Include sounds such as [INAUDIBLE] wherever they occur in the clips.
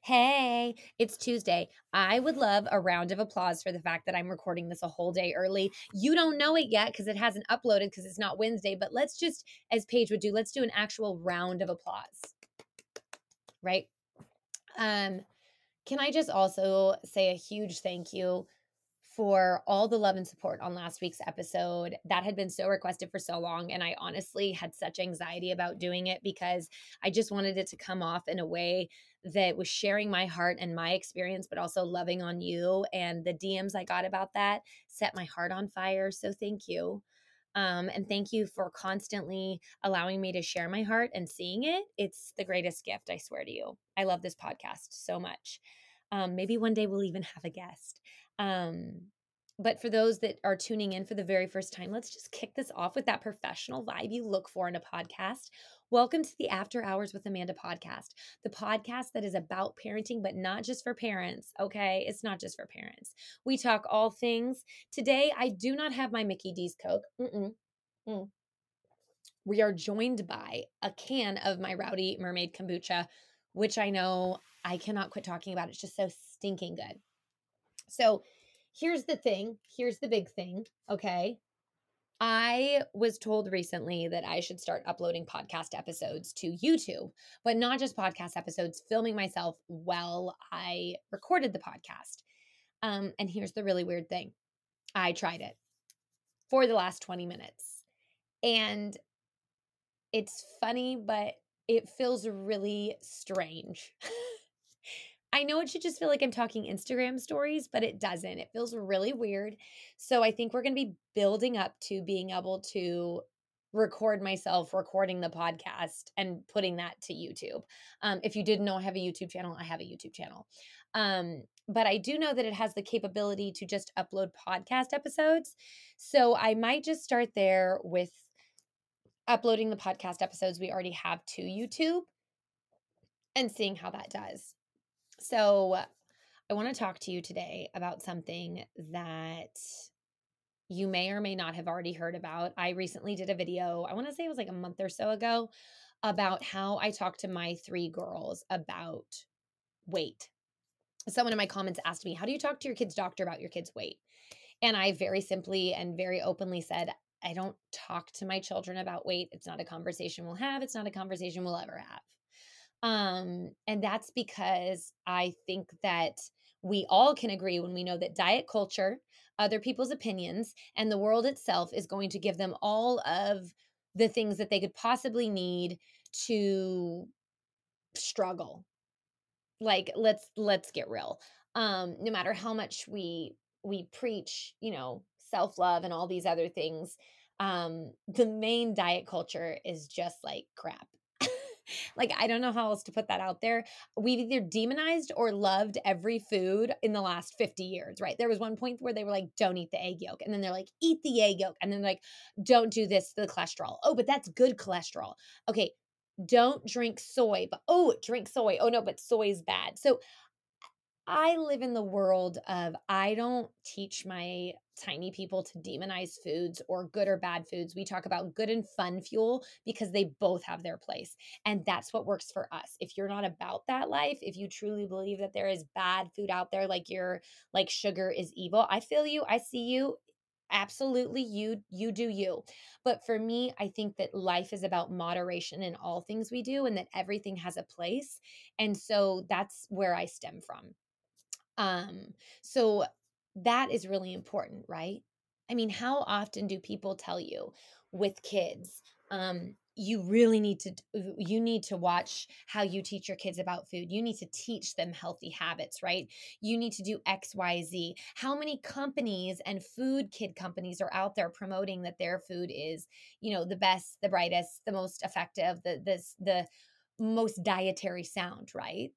Hey, it's Tuesday. I would love a round of applause for the fact that I'm recording this a whole day early. You don't know it yet because it hasn't uploaded because it's not Wednesday, but let's just, as Paige would do, let's do an actual round of applause. Right? Um, can I just also say a huge thank you for all the love and support on last week's episode. That had been so requested for so long. And I honestly had such anxiety about doing it because I just wanted it to come off in a way that was sharing my heart and my experience, but also loving on you. And the DMs I got about that set my heart on fire. So thank you. Um, and thank you for constantly allowing me to share my heart and seeing it. It's the greatest gift, I swear to you. I love this podcast so much. Um, maybe one day we'll even have a guest. Um, but for those that are tuning in for the very first time, let's just kick this off with that professional vibe you look for in a podcast. Welcome to the After Hours with Amanda podcast, the podcast that is about parenting, but not just for parents. Okay. It's not just for parents. We talk all things. Today, I do not have my Mickey D's Coke. Mm-mm. Mm. We are joined by a can of my Rowdy Mermaid kombucha, which I know I cannot quit talking about. It's just so stinking good. So, here's the thing here's the big thing. Okay. I was told recently that I should start uploading podcast episodes to YouTube, but not just podcast episodes, filming myself while I recorded the podcast. Um, and here's the really weird thing I tried it for the last 20 minutes. And it's funny, but it feels really strange. [LAUGHS] I know it should just feel like I'm talking Instagram stories, but it doesn't. It feels really weird. So I think we're going to be building up to being able to record myself recording the podcast and putting that to YouTube. Um, if you didn't know I have a YouTube channel, I have a YouTube channel. Um, but I do know that it has the capability to just upload podcast episodes. So I might just start there with uploading the podcast episodes we already have to YouTube and seeing how that does. So, uh, I want to talk to you today about something that you may or may not have already heard about. I recently did a video, I want to say it was like a month or so ago, about how I talked to my three girls about weight. Someone in my comments asked me, How do you talk to your kid's doctor about your kid's weight? And I very simply and very openly said, I don't talk to my children about weight. It's not a conversation we'll have. It's not a conversation we'll ever have. Um, and that's because I think that we all can agree when we know that diet culture, other people's opinions, and the world itself is going to give them all of the things that they could possibly need to struggle. Like let's let's get real. Um, no matter how much we we preach, you know, self-love and all these other things, um, the main diet culture is just like crap [LAUGHS] like I don't know how else to put that out there. We've either demonized or loved every food in the last 50 years, right? There was one point where they were like, don't eat the egg yolk. And then they're like, eat the egg yolk. And then like, don't do this, the cholesterol. Oh, but that's good cholesterol. Okay. Don't drink soy, but oh, drink soy. Oh no, but soy is bad. So I live in the world of I don't teach my tiny people to demonize foods or good or bad foods. We talk about good and fun fuel because they both have their place. And that's what works for us. If you're not about that life, if you truly believe that there is bad food out there like you're like sugar is evil, I feel you, I see you absolutely you you do you but for me i think that life is about moderation in all things we do and that everything has a place and so that's where i stem from um, so that is really important, right? I mean, how often do people tell you with kids, um, you really need to you need to watch how you teach your kids about food. You need to teach them healthy habits right? You need to do xyz how many companies and food kid companies are out there promoting that their food is you know the best the brightest the most effective the this the most dietary sound right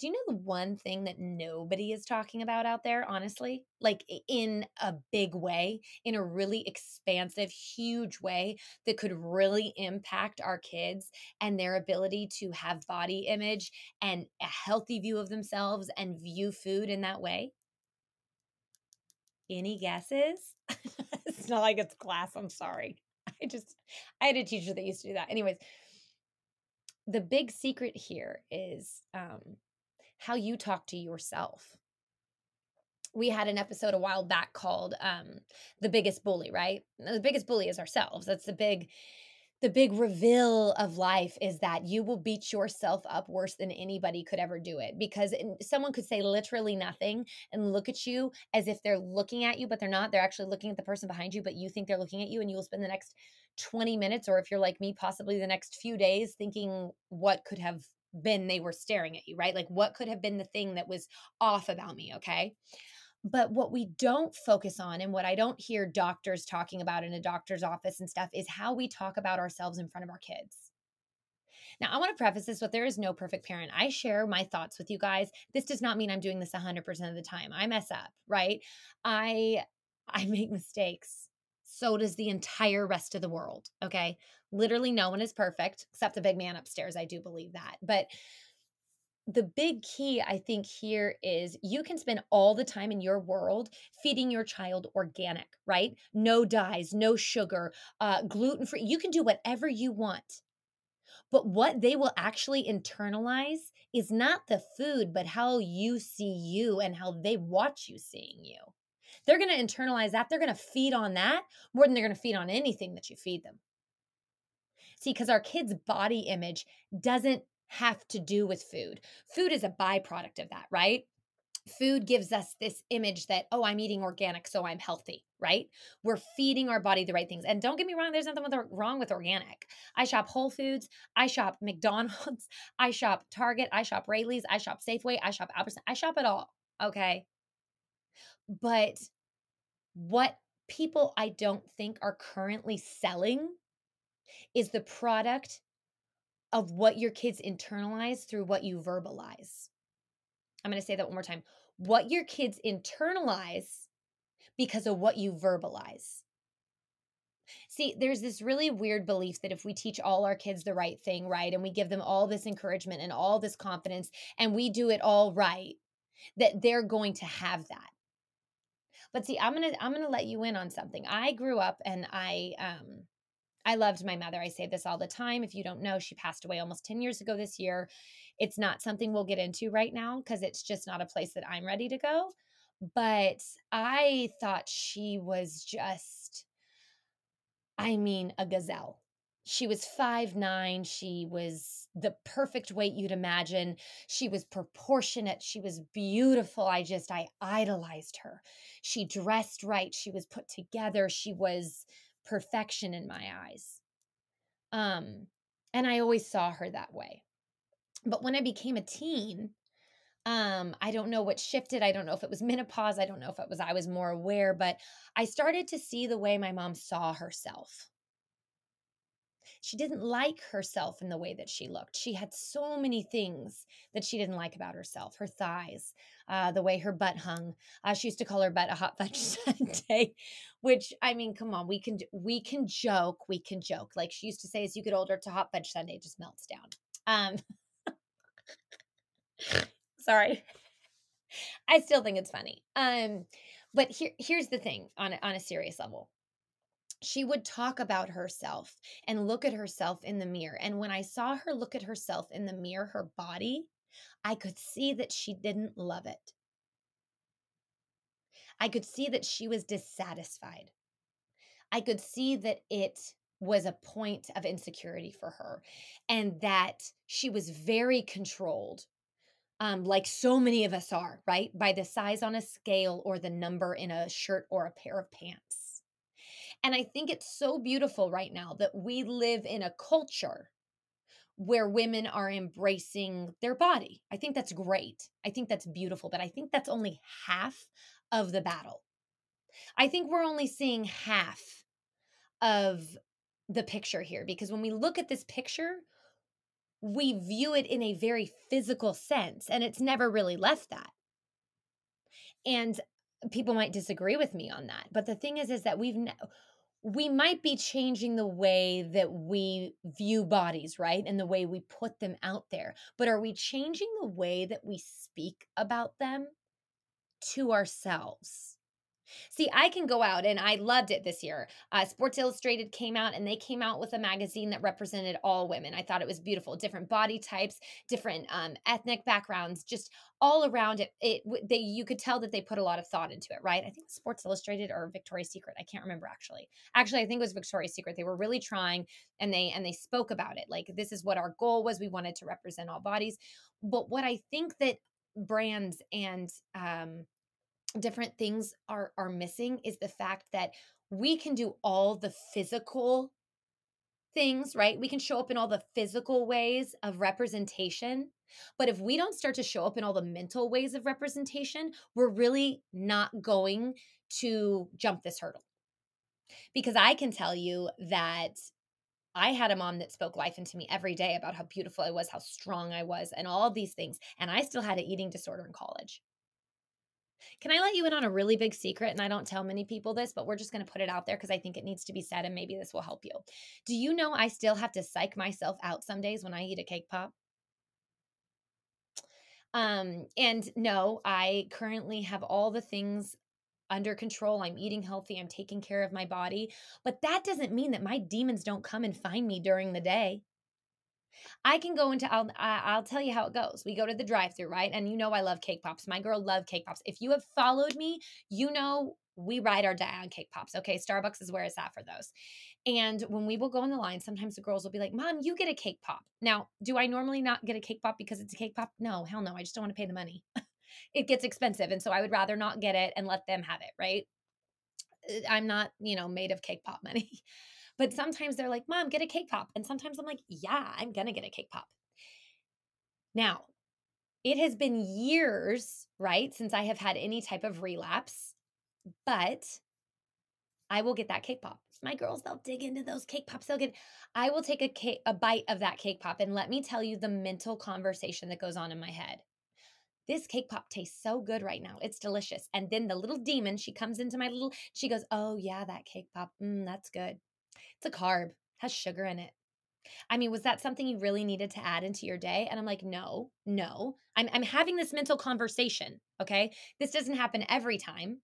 do you know the one thing that nobody is talking about out there, honestly? Like in a big way, in a really expansive, huge way that could really impact our kids and their ability to have body image and a healthy view of themselves and view food in that way? Any guesses? [LAUGHS] it's not like it's class. I'm sorry. I just, I had a teacher that used to do that. Anyways, the big secret here is um, how you talk to yourself. We had an episode a while back called um, The Biggest Bully, right? The biggest bully is ourselves. That's the big the big reveal of life is that you will beat yourself up worse than anybody could ever do it because someone could say literally nothing and look at you as if they're looking at you but they're not they're actually looking at the person behind you but you think they're looking at you and you'll spend the next 20 minutes or if you're like me possibly the next few days thinking what could have been they were staring at you right like what could have been the thing that was off about me okay but what we don't focus on, and what I don't hear doctors talking about in a doctor's office and stuff, is how we talk about ourselves in front of our kids. Now, I want to preface this with there is no perfect parent. I share my thoughts with you guys. This does not mean I'm doing this 100% of the time. I mess up, right? I I make mistakes. So does the entire rest of the world, okay? Literally no one is perfect except the big man upstairs. I do believe that. But the big key I think here is you can spend all the time in your world feeding your child organic, right? No dyes, no sugar, uh, gluten free. You can do whatever you want. But what they will actually internalize is not the food, but how you see you and how they watch you seeing you. They're going to internalize that. They're going to feed on that more than they're going to feed on anything that you feed them. See, because our kids' body image doesn't have to do with food. Food is a byproduct of that, right? Food gives us this image that, oh, I'm eating organic, so I'm healthy, right? We're feeding our body the right things. And don't get me wrong, there's nothing wrong with organic. I shop Whole Foods, I shop [LAUGHS] McDonald's, I shop Target, I shop Raley's, I shop Safeway, I shop Albertsons, I shop it all, okay? But what people I don't think are currently selling is the product of what your kids internalize through what you verbalize. I'm going to say that one more time. What your kids internalize because of what you verbalize. See, there's this really weird belief that if we teach all our kids the right thing, right, and we give them all this encouragement and all this confidence and we do it all right, that they're going to have that. But see, I'm to I'm to let you in on something. I grew up and I um I loved my mother. I say this all the time. If you don't know, she passed away almost 10 years ago this year. It's not something we'll get into right now because it's just not a place that I'm ready to go. But I thought she was just, I mean, a gazelle. She was five nine. She was the perfect weight you'd imagine. She was proportionate. She was beautiful. I just, I idolized her. She dressed right. She was put together. She was perfection in my eyes. Um, and I always saw her that way. But when I became a teen, um, I don't know what shifted. I don't know if it was menopause. I don't know if it was I was more aware, but I started to see the way my mom saw herself she didn't like herself in the way that she looked. She had so many things that she didn't like about herself her thighs, uh, the way her butt hung. Uh, she used to call her butt a hot fudge [LAUGHS] sundae, which I mean, come on, we can we can joke, we can joke. Like she used to say, as you get older, to hot fudge sundae just melts down. Um, [LAUGHS] sorry, I still think it's funny. Um, but here here's the thing on on a serious level she would talk about herself and look at herself in the mirror. And when I saw her look at herself in the mirror, her body, I could see that she didn't love it. I could see that she was dissatisfied. I could see that it was a point of insecurity for her and that she was very controlled um, like so many of us are, right? By the size on a scale or the number in a shirt or a pair of pants. And I think it's so beautiful right now that we live in a culture where women are embracing their body. I think that's great. I think that's beautiful, but I think that's only half of the battle. I think we're only seeing half of the picture here because when we look at this picture, we view it in a very physical sense and it's never really left that. And people might disagree with me on that, but the thing is is that we've ne- we might be changing the way that we view bodies, right? And the way we put them out there. But are we changing the way that we speak about them to ourselves? See, I can go out and I loved it this year. Uh, Sports Illustrated came out and they came out with a magazine that represented all women. I thought it was beautiful, different body types, different um, ethnic backgrounds, just all around it. It they you could tell that they put a lot of thought into it, right? I think Sports Illustrated or Victoria's Secret, I can't remember actually. Actually, I think it was Victoria's Secret. They were really trying and they and they spoke about it. Like this is what our goal was. We wanted to represent all bodies. But what I think that brands and um different things are are missing is the fact that we can do all the physical things, right? We can show up in all the physical ways of representation. But if we don't start to show up in all the mental ways of representation, we're really not going to jump this hurdle. Because I can tell you that I had a mom that spoke life into me every day about how beautiful I was, how strong I was, and all these things. And I still had an eating disorder in college. Can I let you in on a really big secret? And I don't tell many people this, but we're just going to put it out there because I think it needs to be said and maybe this will help you. Do you know I still have to psych myself out some days when I eat a cake pop? Um, and no, I currently have all the things under control. I'm eating healthy. I'm taking care of my body. But that doesn't mean that my demons don't come and find me during the day. I can go into I'll I'll tell you how it goes. We go to the drive-through, right? And you know I love cake pops. My girl love cake pops. If you have followed me, you know we ride our die on cake pops. Okay, Starbucks is where it's at for those. And when we will go in the line, sometimes the girls will be like, "Mom, you get a cake pop." Now, do I normally not get a cake pop because it's a cake pop? No, hell no. I just don't want to pay the money. [LAUGHS] it gets expensive, and so I would rather not get it and let them have it, right? Uh, I'm not, you know, made of cake pop money. [LAUGHS] But sometimes they're like, Mom, get a cake pop. And sometimes I'm like, Yeah, I'm going to get a cake pop. Now, it has been years, right, since I have had any type of relapse, but I will get that cake pop. My girls, they'll dig into those cake pops. They'll get, I will take a cake, a bite of that cake pop. And let me tell you the mental conversation that goes on in my head. This cake pop tastes so good right now. It's delicious. And then the little demon, she comes into my little, she goes, Oh, yeah, that cake pop. Mm, that's good. It's a carb, has sugar in it. I mean, was that something you really needed to add into your day? And I'm like, no, no. I'm, I'm having this mental conversation. Okay. This doesn't happen every time,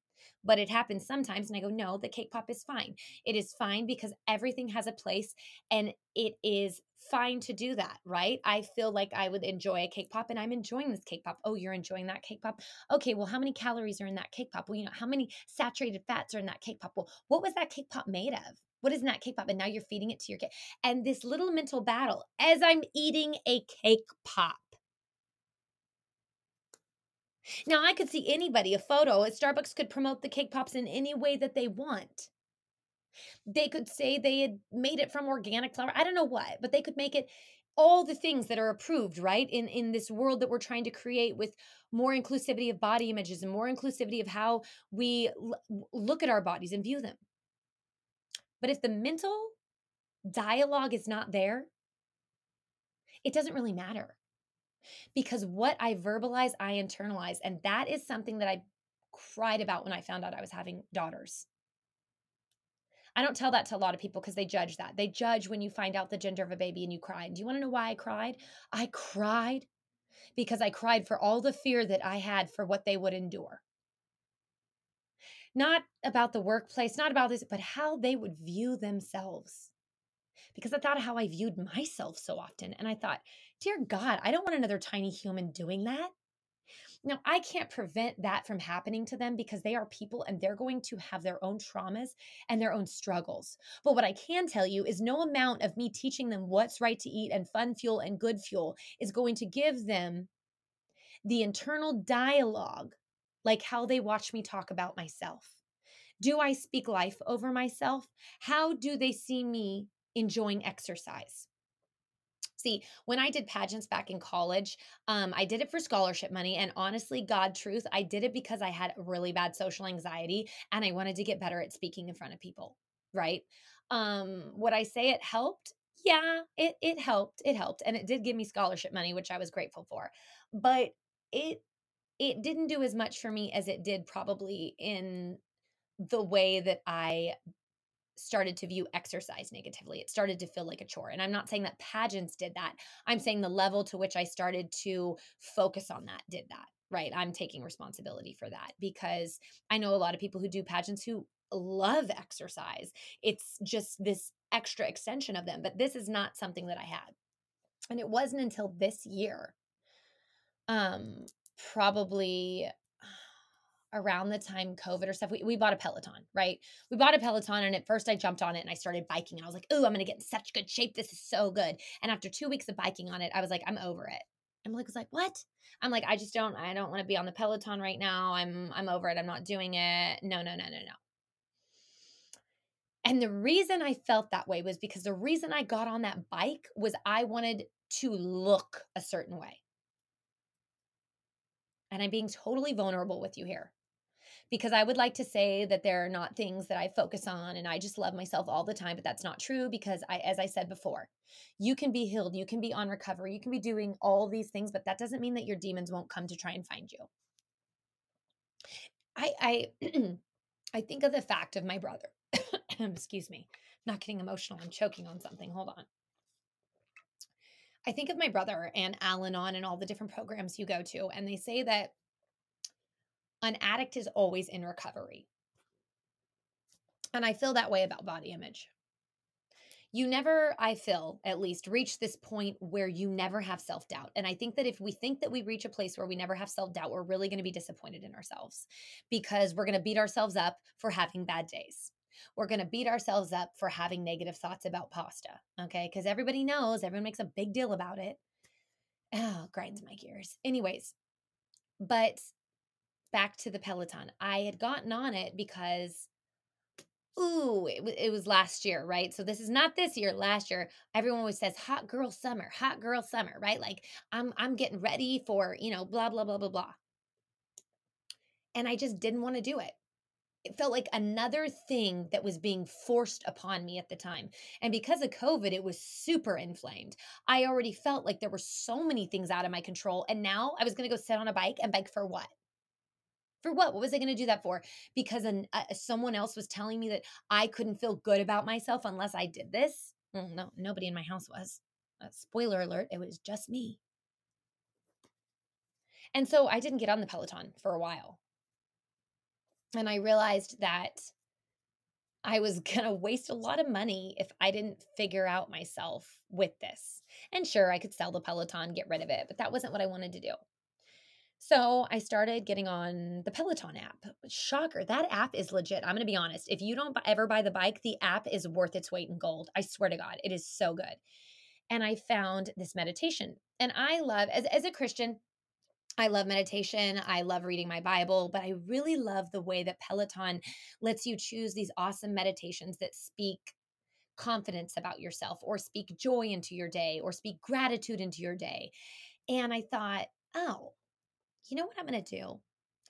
but it happens sometimes. And I go, no, the cake pop is fine. It is fine because everything has a place and it is fine to do that, right? I feel like I would enjoy a cake pop and I'm enjoying this cake pop. Oh, you're enjoying that cake pop? Okay, well, how many calories are in that cake pop? Well, you know, how many saturated fats are in that cake pop? Well, what was that cake pop made of? What is that cake pop? And now you're feeding it to your kid. And this little mental battle as I'm eating a cake pop. Now, I could see anybody, a photo, at Starbucks could promote the cake pops in any way that they want. They could say they had made it from organic flour. I don't know what, but they could make it all the things that are approved, right? In in this world that we're trying to create with more inclusivity of body images and more inclusivity of how we l- look at our bodies and view them. But if the mental dialogue is not there, it doesn't really matter. Because what I verbalize, I internalize. And that is something that I cried about when I found out I was having daughters. I don't tell that to a lot of people because they judge that. They judge when you find out the gender of a baby and you cry. And Do you want to know why I cried? I cried because I cried for all the fear that I had for what they would endure not about the workplace, not about this, but how they would view themselves. Because I thought how I viewed myself so often. And I thought, dear God, I don't want another tiny human doing that. Now, I can't prevent that from happening to them because they are people and they're going to have their own traumas and their own struggles. But what I can tell you is no amount of me teaching them what's right to eat and fun fuel and good fuel is going to give them the internal dialogue like how they watch me talk about myself? Do I speak life over myself? How do they see me enjoying exercise? See, when I did pageants back in college, um, I did it for scholarship money. And honestly, God truth, I did it because I had really bad social anxiety and I wanted to get better at speaking in front of people. Right. Um, would I say it helped? Yeah, it it helped. It helped. And it did give me scholarship money, which I was grateful for. But it it didn't do as much for me as it did probably in the way that I started to view exercise negatively. It started to feel like a chore. And I'm not saying that pageants did that. I'm saying the level to which I started to focus on that did that. Right. I'm taking responsibility for that because I know a lot of people who do pageants who love exercise. It's just this extra extension of them. But this is not something that I had. And it wasn't until this year, um, probably [SIGHS] around the time COVID or stuff, we, we bought a Peloton, right? We bought a Peloton and at first I jumped on it and I started biking and I was like, oh, I'm gonna get in such good shape. This is so good. And after two weeks of biking on it, I was like, I'm over it. And Malik was like, what? I'm like, I just don't, I don't want to be on the Peloton right now. I'm I'm over it. I'm not doing it. No, no, no, no, no. And the reason I felt that way was because the reason I got on that bike was I wanted to look a certain way. And I'm being totally vulnerable with you here because I would like to say that there are not things that I focus on and I just love myself all the time, but that's not true because I as I said before, you can be healed, you can be on recovery, you can be doing all these things, but that doesn't mean that your demons won't come to try and find you. I I [CLEARS THROAT] I think of the fact of my brother. [COUGHS] Excuse me. Not getting emotional. I'm choking on something. Hold on. I think of my brother and Al Anon and all the different programs you go to, and they say that an addict is always in recovery. And I feel that way about body image. You never, I feel at least, reach this point where you never have self doubt. And I think that if we think that we reach a place where we never have self doubt, we're really going to be disappointed in ourselves because we're going to beat ourselves up for having bad days. We're going to beat ourselves up for having negative thoughts about pasta. Okay. Because everybody knows, everyone makes a big deal about it. Oh, grinds my gears. Anyways, but back to the Peloton. I had gotten on it because ooh, it, it, was last year, right? So this is not this year, last year. Everyone always says hot girl summer, hot girl summer, right? Like I'm I'm getting ready for, you know, blah blah blah blah blah. And I just didn't want to do it. It felt like another thing that was being forced upon me at the time. And because of COVID, it was super inflamed. I already felt like there were so many things out of my control. And now I was going to go sit on a bike and bike for what? For what? What was I going to do that for? Because an, uh, someone else was telling me that I couldn't feel good about myself unless I did this? Well, no, nobody in my house was. Uh, spoiler alert, it was just me. And so I didn't get on the Peloton for a while. And I realized that I was [LAUGHS] going to waste a lot of money if I didn't figure out myself with this. And sure, I could sell the Peloton, get rid of it, but that wasn't what I wanted to do. So I started getting on the Peloton app. Shocker, that app is legit. I'm going to be honest. If you don't ever buy the bike, the app is worth its weight in gold. I swear to God, it is so good. And I found this meditation. And I love, as, as a Christian, I love meditation. I love reading my Bible, but I really love the way that Peloton lets you choose these awesome meditations that speak confidence about yourself or speak joy into your day or speak gratitude into your day. And I thought, oh, you know what I'm going to do?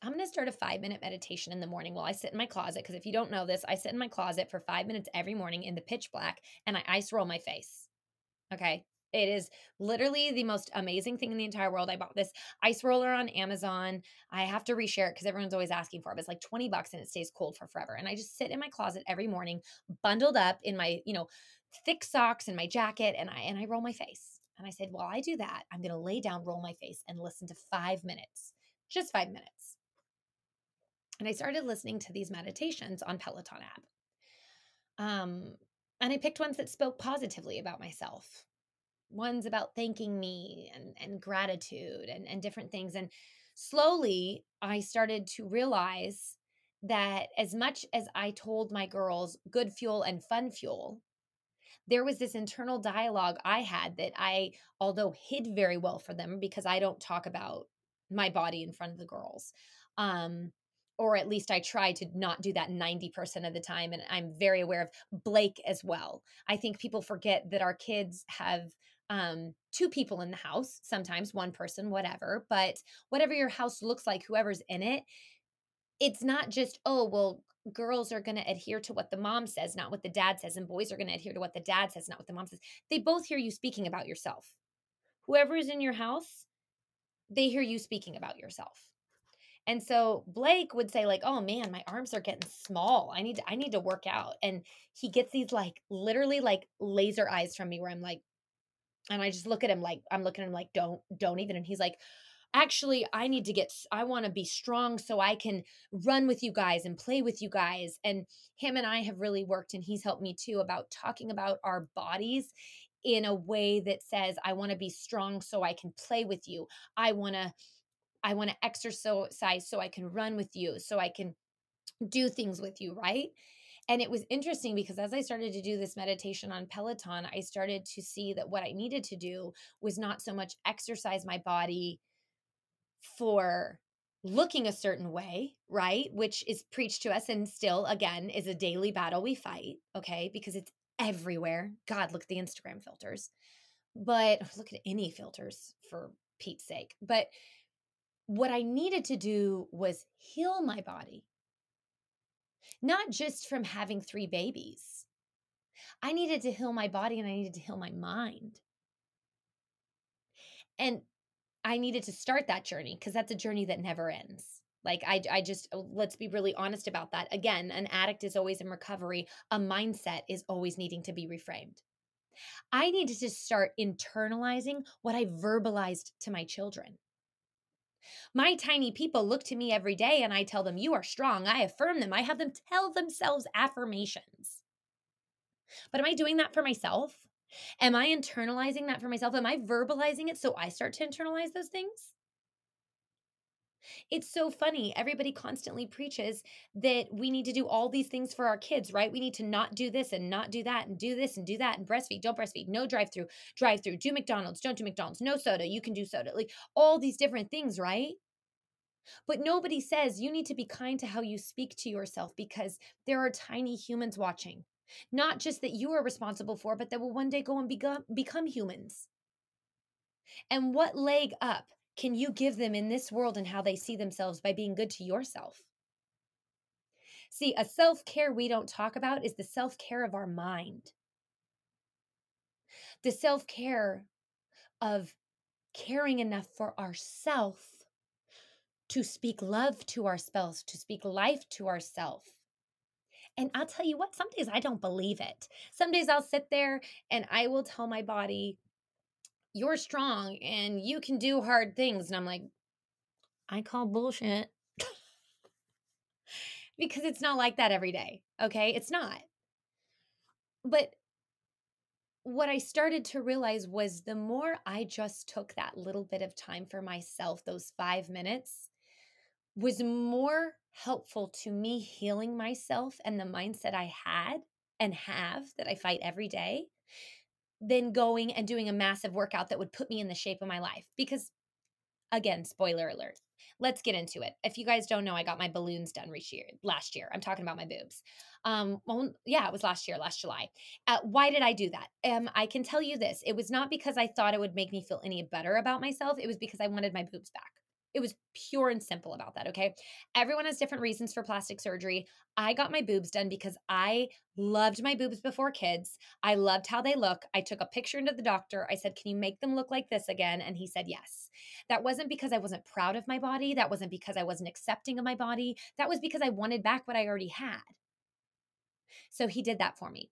I'm going to start a five minute meditation in the morning while I sit in my closet. Because if you don't know this, I sit in my closet for five minutes every morning in the pitch black and I ice roll my face. Okay. It is literally the most amazing thing in the entire world. I bought this ice roller on Amazon. I have to reshare it because everyone's always asking for it. It's like 20 bucks and it stays cold for forever. And I just sit in my closet every morning, bundled up in my, you know, thick socks and my jacket, and I and I roll my face. And I said, while I do that, I'm to lay down, roll my face, and listen to five minutes, just five minutes. And I started listening to these meditations on Peloton app. Um, and I picked ones that spoke positively about myself, ones about thanking me and, and gratitude and, and different things. And slowly, I started to realize that as much as I told my girls good fuel and fun fuel, there was this internal dialogue I had that I, although hid very well for them because I don't talk about my body in front of the girls. Um, or at least I try to not do that 90% of the time. And I'm very aware of Blake as well. I think people forget that our kids have um, two people in the house, sometimes one person, whatever. But whatever your house looks like, whoever's in it, it's not just, oh, well, girls are going to adhere to what the mom says, not what the dad says, and boys are going to adhere to what the dad says, not what the mom says. They both hear you speaking about yourself. Whoever is in your house, they hear you speaking about yourself. And so Blake would say like, "Oh man, my arms are getting small. I need to, I need to work out." And he gets these like literally like laser eyes from me where I'm like and I just look at him like I'm looking at him like don't don't even and he's like actually I need to get I want to be strong so I can run with you guys and play with you guys and him and I have really worked and he's helped me too about talking about our bodies in a way that says I want to be strong so I can play with you. I want to I want to exercise so I can run with you, so I can do things with you, right? And it was interesting because as I started to do this meditation on Peloton, I started to see that what I needed to do was not so much exercise my body for looking a certain way, right? Which is preached to us and still, again, is a daily battle we fight, okay? Because it's everywhere. God, look at the Instagram filters. But oh, look at any filters for Pete's sake. But what I needed to do was heal my body, not just from having three babies. I needed to heal my body and I needed to heal my mind. And I needed to start that journey because that's a journey that never ends. Like I I just uh, let's be really honest about that. Again, an addict is always in recovery. A mindset is always needing to be reframed. I needed to start internalizing what I verbalized to my children. My tiny people look to me every day and I tell them, You are strong. I affirm them. I have them tell themselves affirmations. But am I doing that for myself? Am I internalizing that for myself? Am I verbalizing it so I start to internalize those things? It's so funny. Everybody constantly preaches that we need to do all these things for our kids, right? We need to not do this and not do that and do this and do that and breastfeed, don't breastfeed, no drive through, drive through, do McDonald's, don't do McDonald's, no soda, you can do soda, like all these different things, right? But nobody says you need to be kind to how you speak to yourself because there are tiny humans watching. Not just that you are responsible for, but that will one day go and become, become humans. And what leg up can you give them in this world and how they see themselves by being good to yourself? See, a self care we don't talk about is the self care of our mind, the self care of caring enough for ourself to speak love to ourselves, to speak life to ourselves. And I'll tell you what, some days I don't believe it. Some days I'll sit there and I will tell my body, you're strong and you can do hard things. And I'm like, I call bullshit. because it's not like that every day. Okay. It's not. But what I started to realize was the more I just took that little bit of time for myself, those five minutes, was more helpful to me healing myself and the mindset I had and have that I fight every day than going and doing a massive workout that would put me in the shape of my life. Because, again, spoiler alert, let's get into it. If you guys don't know, I got my balloons done year, last year. I'm talking about my boobs. Um, well, yeah, it was last year, last July. Uh, why did I do that? Um, I can tell you this: it was not because I thought it would make me feel any better about myself. It was because I wanted my boobs back. It was pure and simple about that. Okay. Everyone has different reasons for plastic surgery. I got my boobs done because I loved my boobs before kids. I loved how they look. I took a picture into the doctor. I said, Can you make them look like this again? And he said, Yes. That wasn't because I wasn't proud of my body. That wasn't because I wasn't accepting of my body. That was because I wanted back what I already had. So he did that for me.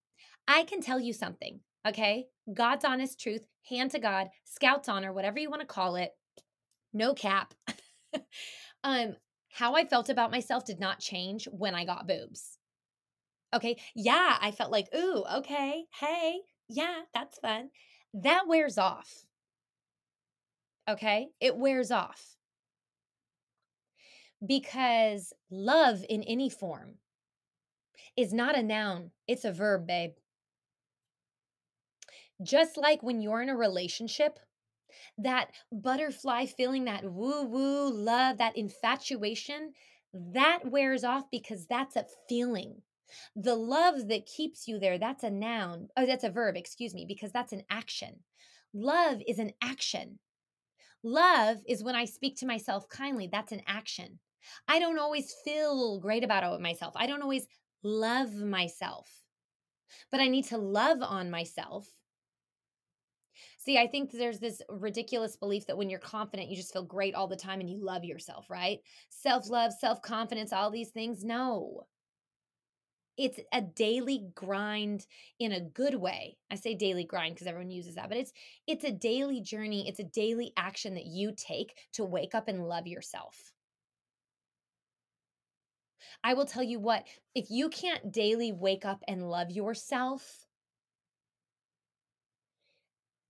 I can tell you something, okay? God's honest truth, hand to God, Scout's honor, whatever you want to call it no cap. [LAUGHS] um, how I felt about myself did not change when I got boobs. Okay. Yeah, I felt like, ooh, okay. Hey, yeah, that's fun. That wears off. Okay. It wears off. Because love in any form is not a noun, it's a verb, babe. Just like when you're in a relationship that butterfly feeling, that woo woo love, that infatuation, that wears off because that's a feeling. The love that keeps you there, that's a noun. Oh, that's a verb, excuse me, because that's an action. Love is an action. Love is when I speak to myself kindly. That's an action. I don't always feel great about myself. I don't always love myself, but I need to love on myself See, I think there's this ridiculous belief that when you're confident, you just feel great all the time and you love yourself, right? Self love, self confidence, all these things. No, it's a daily grind in a good way. I say daily grind because everyone uses that, but it's it's a daily journey, it's a daily action that you take to wake up and love yourself. I will tell you what, if you can't daily wake up and love yourself,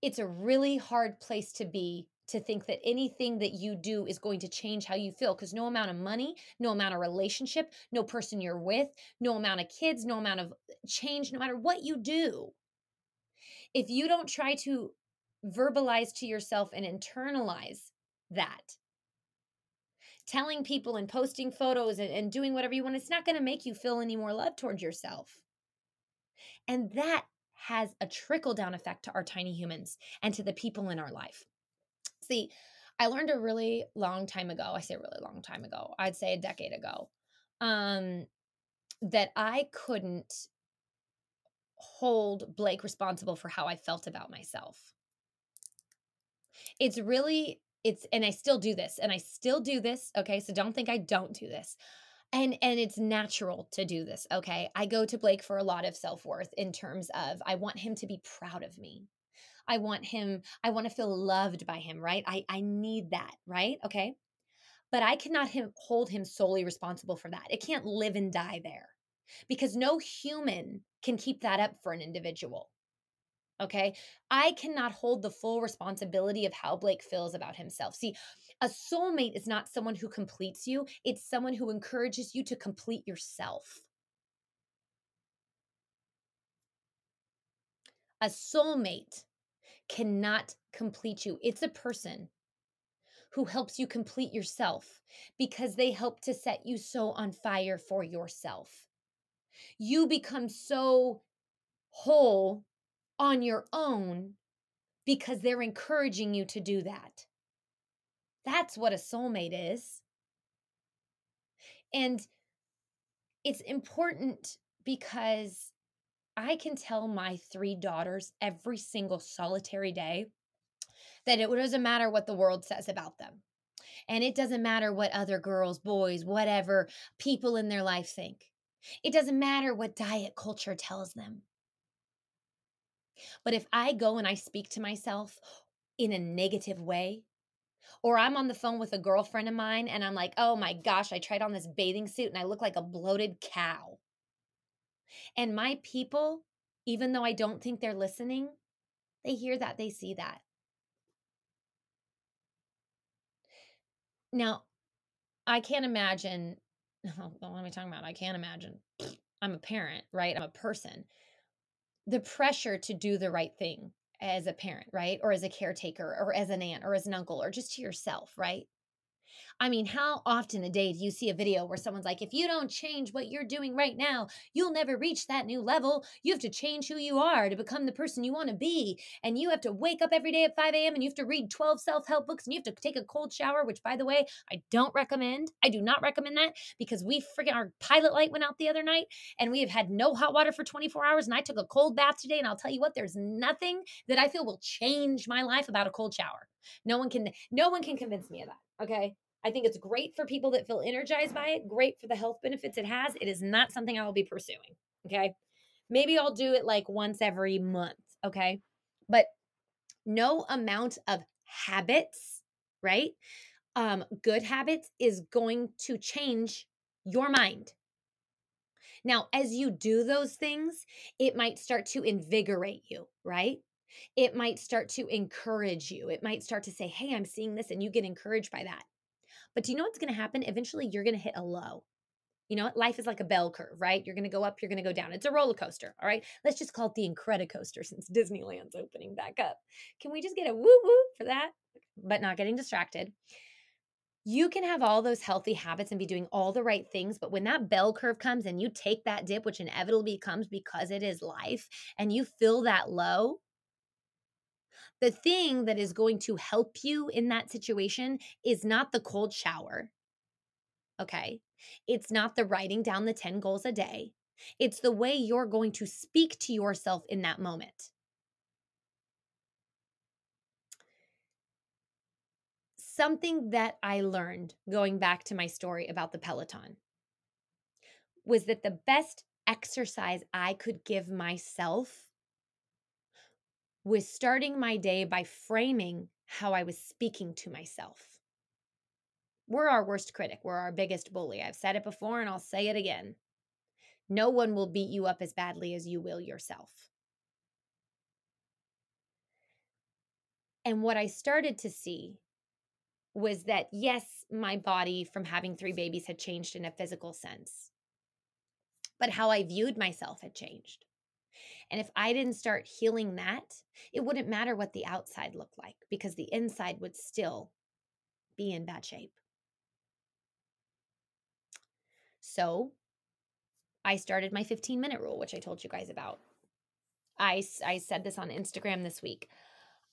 it's a really hard place to be to think that anything that you do is going to change how you feel because no amount of money, no amount of relationship, no person you're with, no amount of kids, no amount of uh, change, no matter what you do, if you don't try to verbalize to yourself and internalize that, telling people and posting photos and, and doing whatever you want, it's not going to make you feel any more love towards yourself. And that has a trickle down effect to our tiny humans and to the people in our life. See, I learned a really long time ago. I say a really long time ago. I'd say a decade ago. Um that I couldn't hold Blake responsible for how I felt about myself. It's really it's and I still do this and I still do this, okay? So don't think I don't do this. And and it's natural to do this, okay? I go to Blake for a lot of self-worth in terms of I want him to be proud of me. I want him, I want to feel loved by him, right? I, I need that, right? Okay. But I cannot him, hold him solely responsible for that. It can't live and die there because no human can keep that up for an individual. Okay. I cannot hold the full responsibility of how Blake feels about himself. See, a soulmate is not someone who completes you, it's someone who encourages you to complete yourself. A soulmate cannot complete you. It's a person who helps you complete yourself because they help to set you so on fire for yourself. You become so whole on your own because they're encouraging you to do that. That's what a soulmate is. And it's important because I can tell my three daughters every single solitary day that it doesn't matter what the world says about them. And it doesn't matter what other girls, boys, whatever people in their life think. It doesn't matter what diet culture tells them. But if I go and I speak to myself in a negative way, or I'm on the phone with a girlfriend of mine and I'm like, oh my gosh, I tried on this bathing suit and I look like a bloated cow. And my people, even though I don't think they're listening, they hear that, they see that. Now, I can't imagine. [LAUGHS] Oh, what am I talking about? I can't imagine. I'm a parent, right? I'm a person. The pressure to do the right thing as a parent, right? Or as a caretaker, or as an aunt, or as an uncle, or just to yourself, right? I mean, how often a day do you see a video where someone's like, if you don't change what you're doing right now, you'll never reach that new level. You have to change who you are to become the person you want to be. And you have to wake up every day at 5 a.m. and you have to read 12 self help books and you have to take a cold shower, which, by the way, I don't recommend. I do not recommend that because we freaking, our pilot light went out the other night and we have had no hot water for 24 hours. And I took a cold bath today. And I'll tell you what, there's nothing that I feel will change my life about a cold shower. No one can, no one can convince me of that. Okay. I think it's great for people that feel energized by it, great for the health benefits it has. It is not something I will be pursuing. Okay. Maybe I'll do it like once every month. Okay. But no amount of habits, right? Um, good habits is going to change your mind. Now, as you do those things, it might start to invigorate you, right? It might start to encourage you. It might start to say, Hey, I'm seeing this, and you get encouraged by that. But do you know what's going to happen? Eventually, you're going to hit a low. You know? Life is like a bell curve, right? You're going to go up, you're going to go down. It's a roller coaster, all right? Let's just call it the Incredicoaster since Disneyland's opening back up. Can we just get a woo woo for that? But not getting distracted. You can have all those healthy habits and be doing all the right things, but when that bell curve comes and you take that dip, which inevitably comes because it is life, and you feel that low, the thing that is going to help you in that situation is not the cold shower. Okay. It's not the writing down the 10 goals a day. It's the way you're going to speak to yourself in that moment. something that I learned going back to my story about the Peloton was that the best exercise I could give myself was starting my day by framing how I was speaking to myself. We're our worst critic, we're our biggest bully. I've said it before and I'll say it again. No one will beat you up as badly as you will yourself. And what I started to see was that, yes, my body from having three babies had changed in a physical sense, but how I viewed myself had changed. And if I didn't start healing that, it wouldn't matter what the outside looked like because the inside would still be in bad shape. So I started my 15 minute rule, which I told you guys about. I, I said this on Instagram this week.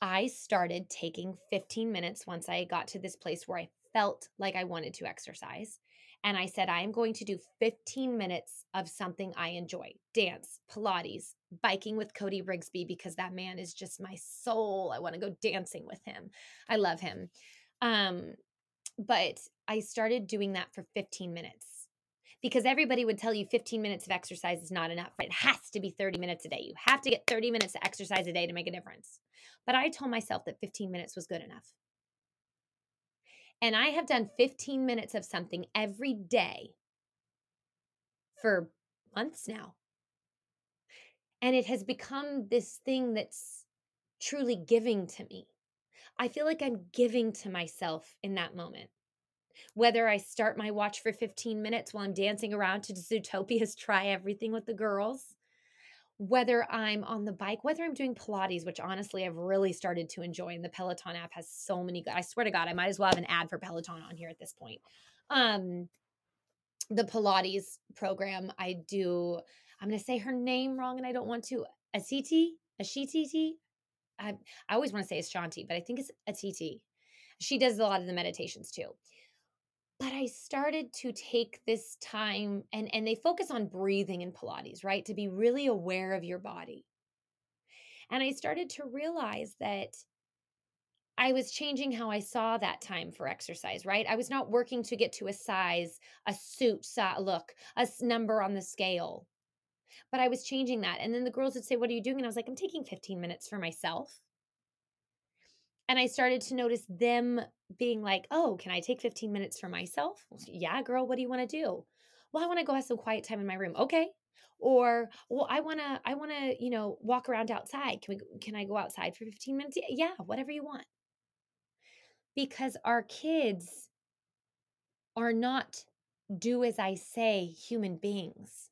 I started taking 15 minutes once I got to this place where I felt like I wanted to exercise. And I said, I am going to do 15 minutes of something I enjoy dance, Pilates, biking with Cody Rigsby, because that man is just my soul. I want to go dancing with him. I love him. Um, but I started doing that for 15 minutes because everybody would tell you 15 minutes of exercise is not enough. It has to be 30 minutes a day. You have to get 30 minutes of exercise a day to make a difference. But I told myself that 15 minutes was good enough. And I have done 15 minutes of something every day for months now. And it has become this thing that's truly giving to me. I feel like I'm giving to myself in that moment. Whether I start my watch for 15 minutes while I'm dancing around to Zootopia's [LAUGHS] Try Everything with the girls, whether I'm on the bike, whether I'm doing Pilates, which honestly I've really started to enjoy, and the Peloton app has so many. I swear to God, I might as well have an ad for Peloton on here at this point. Um, the Pilates program, I do. I'm going to say her name wrong, and I don't want to. Asiti, Ashiti. I I always want to say it's Shanti, but I think it's Atiti. She does a lot of the meditations too but i started to take this time and and they focus on breathing in pilates right to be really aware of your body and i started to realize that I was changing how I saw that time for exercise, right? I was not working to get to a size, a suit look, a number on the scale, but I was changing that. And then the girls would say, What are you doing? And I was like, I'm taking 15 minutes for myself. And I started to notice them being like, oh, can I take 15 minutes for myself? Yeah, girl, what do you want to do? Well, I want to go have some quiet time in my room. Okay. Or, well, I want to, I want to, you know, walk around outside. Can we, can I go outside for 15 minutes? Yeah, whatever you want. Because our kids are not do as I say human beings.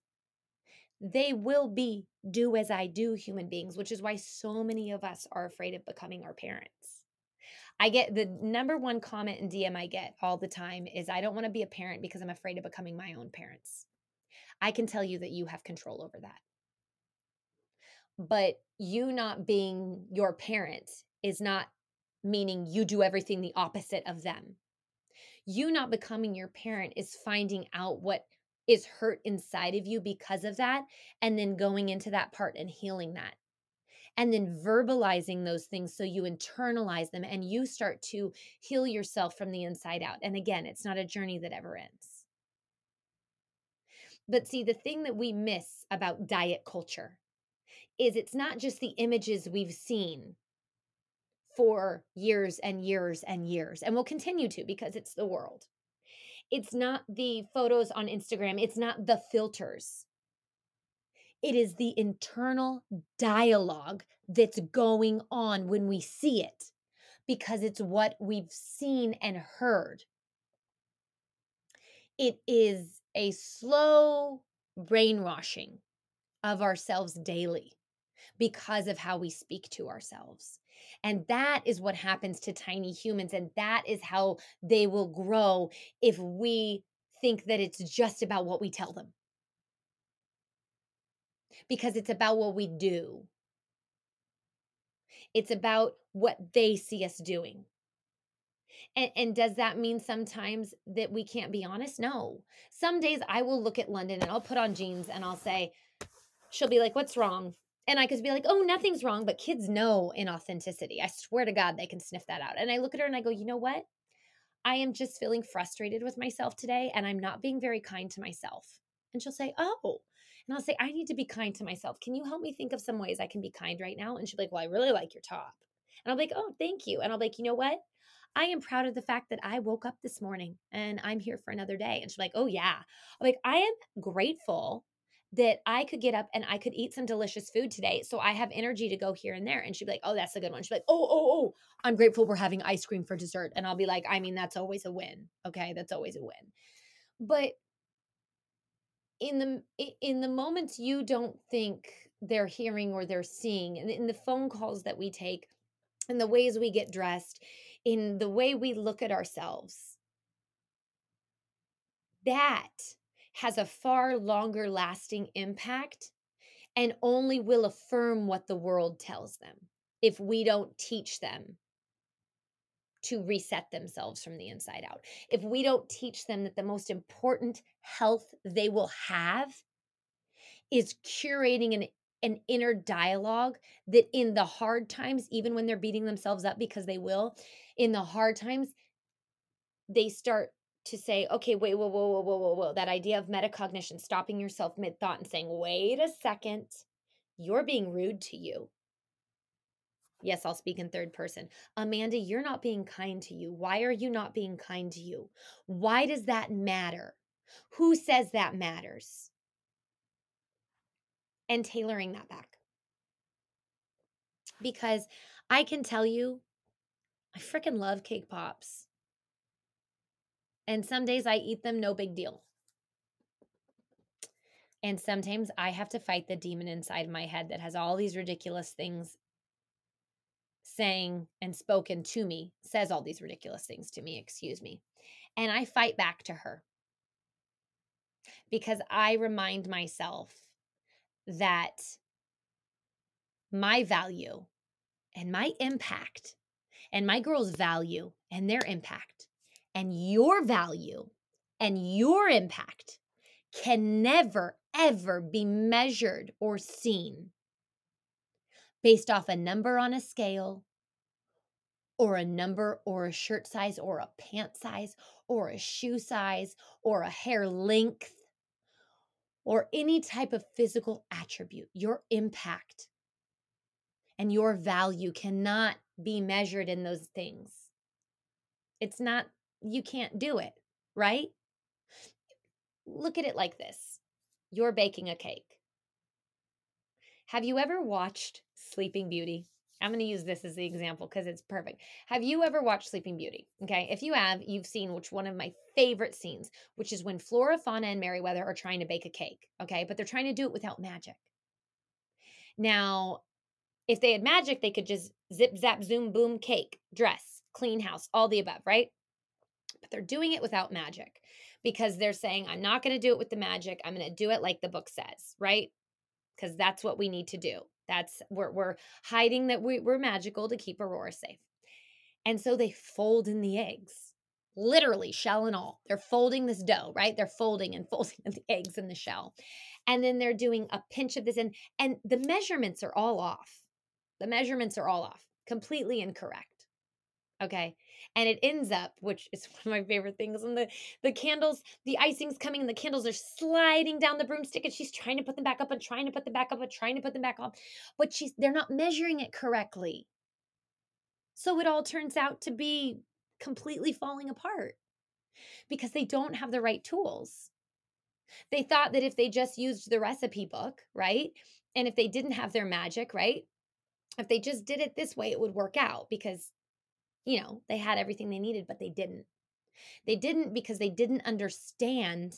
They will be do as I do human beings, which is why so many of us are afraid of becoming our parents. I get the number one comment and DM I get all the time is I don't want to be a parent because I'm afraid of becoming my own parents. I can tell you that you have control over that. But you not being your parent is not meaning you do everything the opposite of them. You not becoming your parent is finding out what is hurt inside of you because of that and then going into that part and healing that and then verbalizing those things so you internalize them and you start to heal yourself from the inside out. And again, it's not a journey that ever ends. But see, the thing that we miss about diet culture is it's not just the images we've seen for years and years and years, and we'll continue to because it's the world. It's not the photos on Instagram, it's not the filters. It is the internal dialogue that's going on when we see it because it's what we've seen and heard. It is a slow brainwashing of ourselves daily because of how we speak to ourselves. And that is what happens to tiny humans. And that is how they will grow if we think that it's just about what we tell them because it's about what we do. It's about what they see us doing. And, and, does that mean sometimes that we can't be honest? No. Some days I will look at London and I'll put on jeans and I'll say, she'll be like, what's wrong? And I could be like, oh, nothing's wrong. But kids know inauthenticity. I swear to God, they can sniff that out. And I look at her and I go, you know what? I am just feeling frustrated with myself today and I'm not being very kind to myself. And she'll say, Oh, and I'll say, I need to be kind to myself. Can you help me think of some ways I can be kind right now? And she'll be like, Well, I really like your top. And I'll be like, Oh, thank you. And I'll be like, You know what? I am proud of the fact that I woke up this morning and I'm here for another day. And she's like, Oh, yeah. I'm like, I am grateful that I could get up and I could eat some delicious food today. So I have energy to go here and there. And she'd be like, Oh, that's a good one. She'd be like, Oh, oh, oh, I'm grateful we're having ice cream for dessert. And I'll be like, I mean, that's always a win. Okay. That's always a win. But in the in the moments you don't think they're hearing or they're seeing and in the phone calls that we take and the ways we get dressed in the way we look at ourselves that has a far longer lasting impact and only will affirm what the world tells them if we don't teach them to reset themselves from the inside out. If we don't teach them that the most important health they will have is curating an an inner dialogue that in the hard times even when they're beating themselves up because they will in the hard times they start to say okay wait whoa whoa whoa whoa whoa whoa that idea of metacognition stopping yourself mid thought and saying wait a second you're being rude to you Yes, I'll speak in third person. Amanda, you're not being kind to you. Why are you not being kind to you? Why does that matter? Who says that matters? And tailoring that back. Because I can tell you, I freaking love cake pops. And some days I eat them, no big deal. And sometimes I have to fight the demon inside my head that has all these ridiculous things saying and spoken to me, says all these ridiculous things to me, excuse me. And I fight back to her because I remind myself that my value and my impact and my girls' value and their impact and your value and your impact can never, ever be measured or seen based off a number on a scale or a number or a shirt size or a pant size or a shoe size or a hair length or any type of physical attribute. Your impact and your value cannot be measured in those things. It's not, you can't do it, right? Look at it like this you're baking a cake. Have you ever watched Sleeping Beauty? I'm going to use this as the example because it's perfect. Have you ever watched Sleeping Beauty? Okay. If you have, you've seen which one of my favorite scenes, which is when Flora, Fauna, and Merryweather are trying to bake a cake. Okay. But they're trying to do it without magic. Now, if they had magic, they could just zip, zap, zoom, boom, cake, dress, clean house, all the above, right? But they're doing it without magic because they're saying, I'm not going to do it with the magic. I'm going to do it like the book says, right? Because that's what we need to do. That's we're we're hiding that we, we're magical to keep Aurora safe. And so they fold in the eggs, literally shell and all. They're folding this dough, right? They're folding and [LAUGHS] folding the eggs in the shell. And then they're doing a pinch of this and and the measurements are all off. The measurements are all off, completely incorrect. Okay. And it ends up, which is [LAUGHS] one of my favorite things, and the the candles, the icing's coming, and the candles are sliding down the broomstick, and she's trying to put them back up and trying to put them back up and trying to put them back up. But she's they're not measuring it correctly. So it all turns out to be completely falling apart because they don't have the right tools. They thought that if they just used the recipe book, right? And if they didn't have their magic, right? If they just did it this way, it would work out because you know, they had everything they needed, but they didn't. They didn't because they didn't understand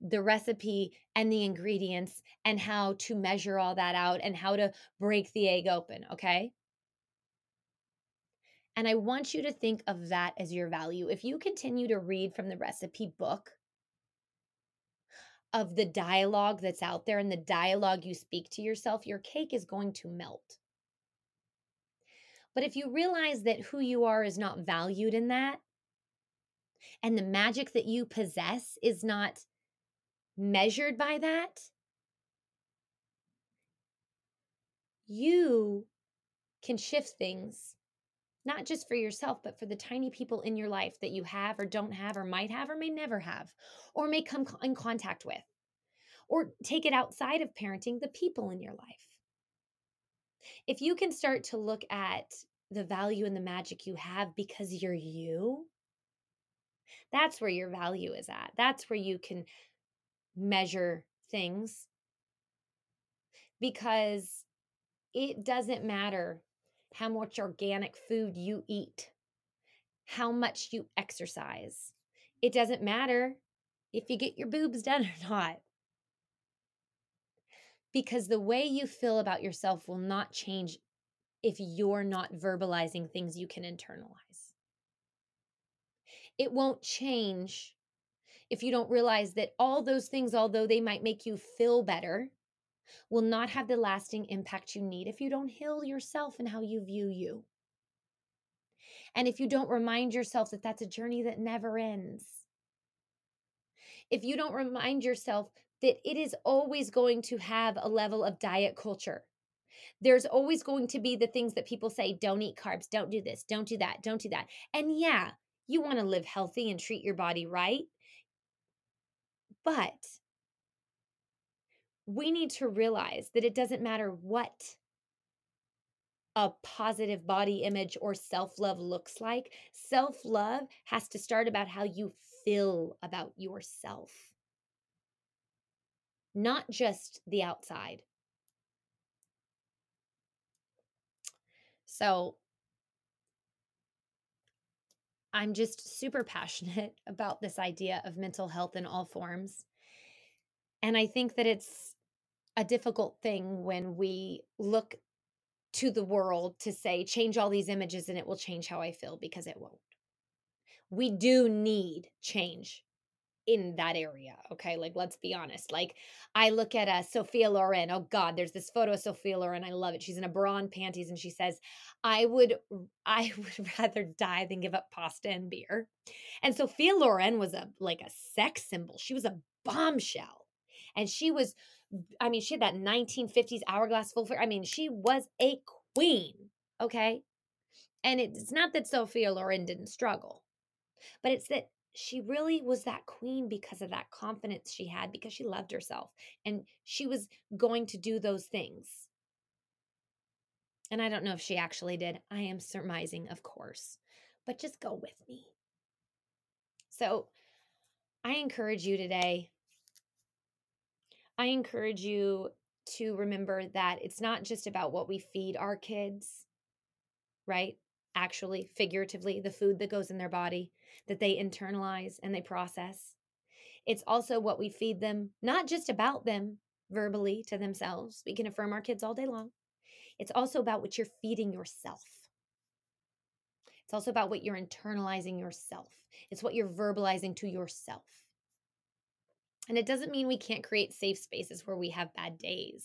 the recipe and the ingredients and how to measure all that out and how to break the egg open, okay? And I want you to think of that as your value. If you continue to read from the recipe book of the dialogue that's out there and the dialogue you speak to yourself, your cake is going to melt. But if you realize that who you are is not valued in that, and the magic that you possess is not measured by that, you can shift things not just for yourself, but for the tiny people in your life that you have or don't have or might have or may never have or may come in contact with. Or take it outside of parenting, the people in your life. If you can start to look at the value and the magic you have because you're you, that's where your value is at. That's where you can measure things because it doesn't matter how much organic food you eat, how much you exercise. It doesn't matter if you get your boobs done [LAUGHS] or not. Because the way you feel about yourself will not change if you're not verbalizing things you can internalize. It won't change if you don't realize that all those things, although they might make you feel better, will not have the lasting impact you need if you don't heal yourself and how you view you. And if you don't remind yourself that that's a journey that never ends. If you don't remind yourself that it is always going to have a level of diet culture. There's always going to be the things that people say don't eat carbs, don't do this, don't do that, don't do that. And yeah, you want to live healthy and treat your body right. But we need to realize that it doesn't matter what a positive body image or self love looks like. Self love has to start about how you feel about yourself, not just the outside. So, I'm just super passionate [LAUGHS] about this idea of mental health in all forms. And I think that it's a difficult thing when we look to the world to say, change all these images and it will change how I feel because it won't. We do need change in that area. Okay. Like, let's be honest. Like, I look at uh, Sophia Loren. Oh, God, there's this photo of Sophia Loren. I love it. She's in a bra and panties, and she says, I would, [LAUGHS] I would [LAUGHS] rather die than give up pasta and beer. And Sophia Loren was a, like a sex symbol. She was a bombshell. And she was I mean, she had that 1950s hourglass full. I mean, she was a queen, okay? And it's not that Sophia Loren didn't struggle, but it's that she really was that queen because of that confidence she had, because she loved herself and she was going to do those things. And I don't know if she actually did. I am surmising, of course, but just go with me. So I encourage you today I encourage you to remember that it's not just about what we feed our kids, right? Actually, figuratively, the food that goes in their body that they internalize and they process. It's also what we feed them, not just about them verbally to themselves. We can affirm our kids all day long. It's also about what you're feeding yourself. It's also about what you're internalizing yourself. It's what you're verbalizing to yourself. And it doesn't mean we can't create safe spaces where we have bad days.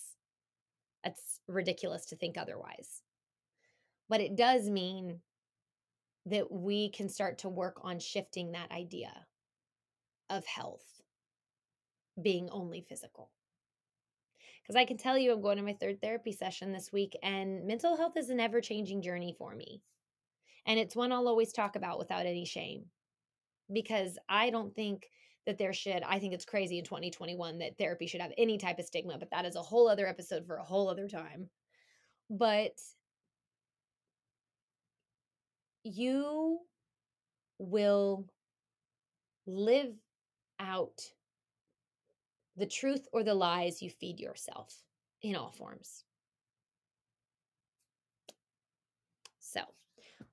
That's ridiculous to think otherwise. But it does mean that we can start to work on shifting that idea of health being only physical. Because I can tell you, I'm going to my third therapy session this week, and mental health is an ever changing journey for me. And it's one I'll always talk about without any shame because I don't think that there should i think it's crazy in 2021 that therapy should have any type of stigma but that is a whole other episode for a whole other time but you will live out the truth or the lies you feed yourself in all forms so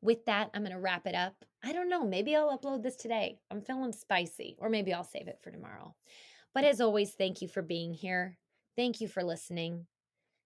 with that, I'm going to wrap it up. I don't know. Maybe I'll upload this today. I'm feeling spicy, or maybe I'll save it for tomorrow. But as always, thank you for being here. Thank you for listening.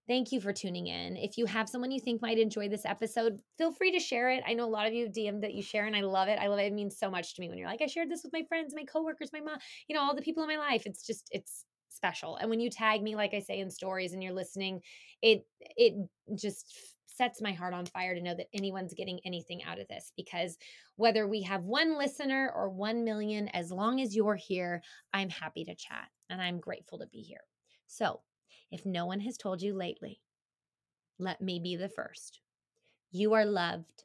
Thank you for tuning in. If you have someone you think might enjoy this episode, feel free to share it. I know a lot of you have DM'd that you share, and I love it. I love it. It means so much to me when you're like, I shared this with my friends, my coworkers, my mom, you know, all the people in my life. It's just, it's special. And when you tag me, like I say in stories, and you're listening, it it just sets my heart on fire to know that anyone's getting anything out of this because whether we have one listener or 1 million, as long as you're here, I'm happy to chat and I'm grateful to be here. So, if no one has told you lately, let me be the first. You are loved,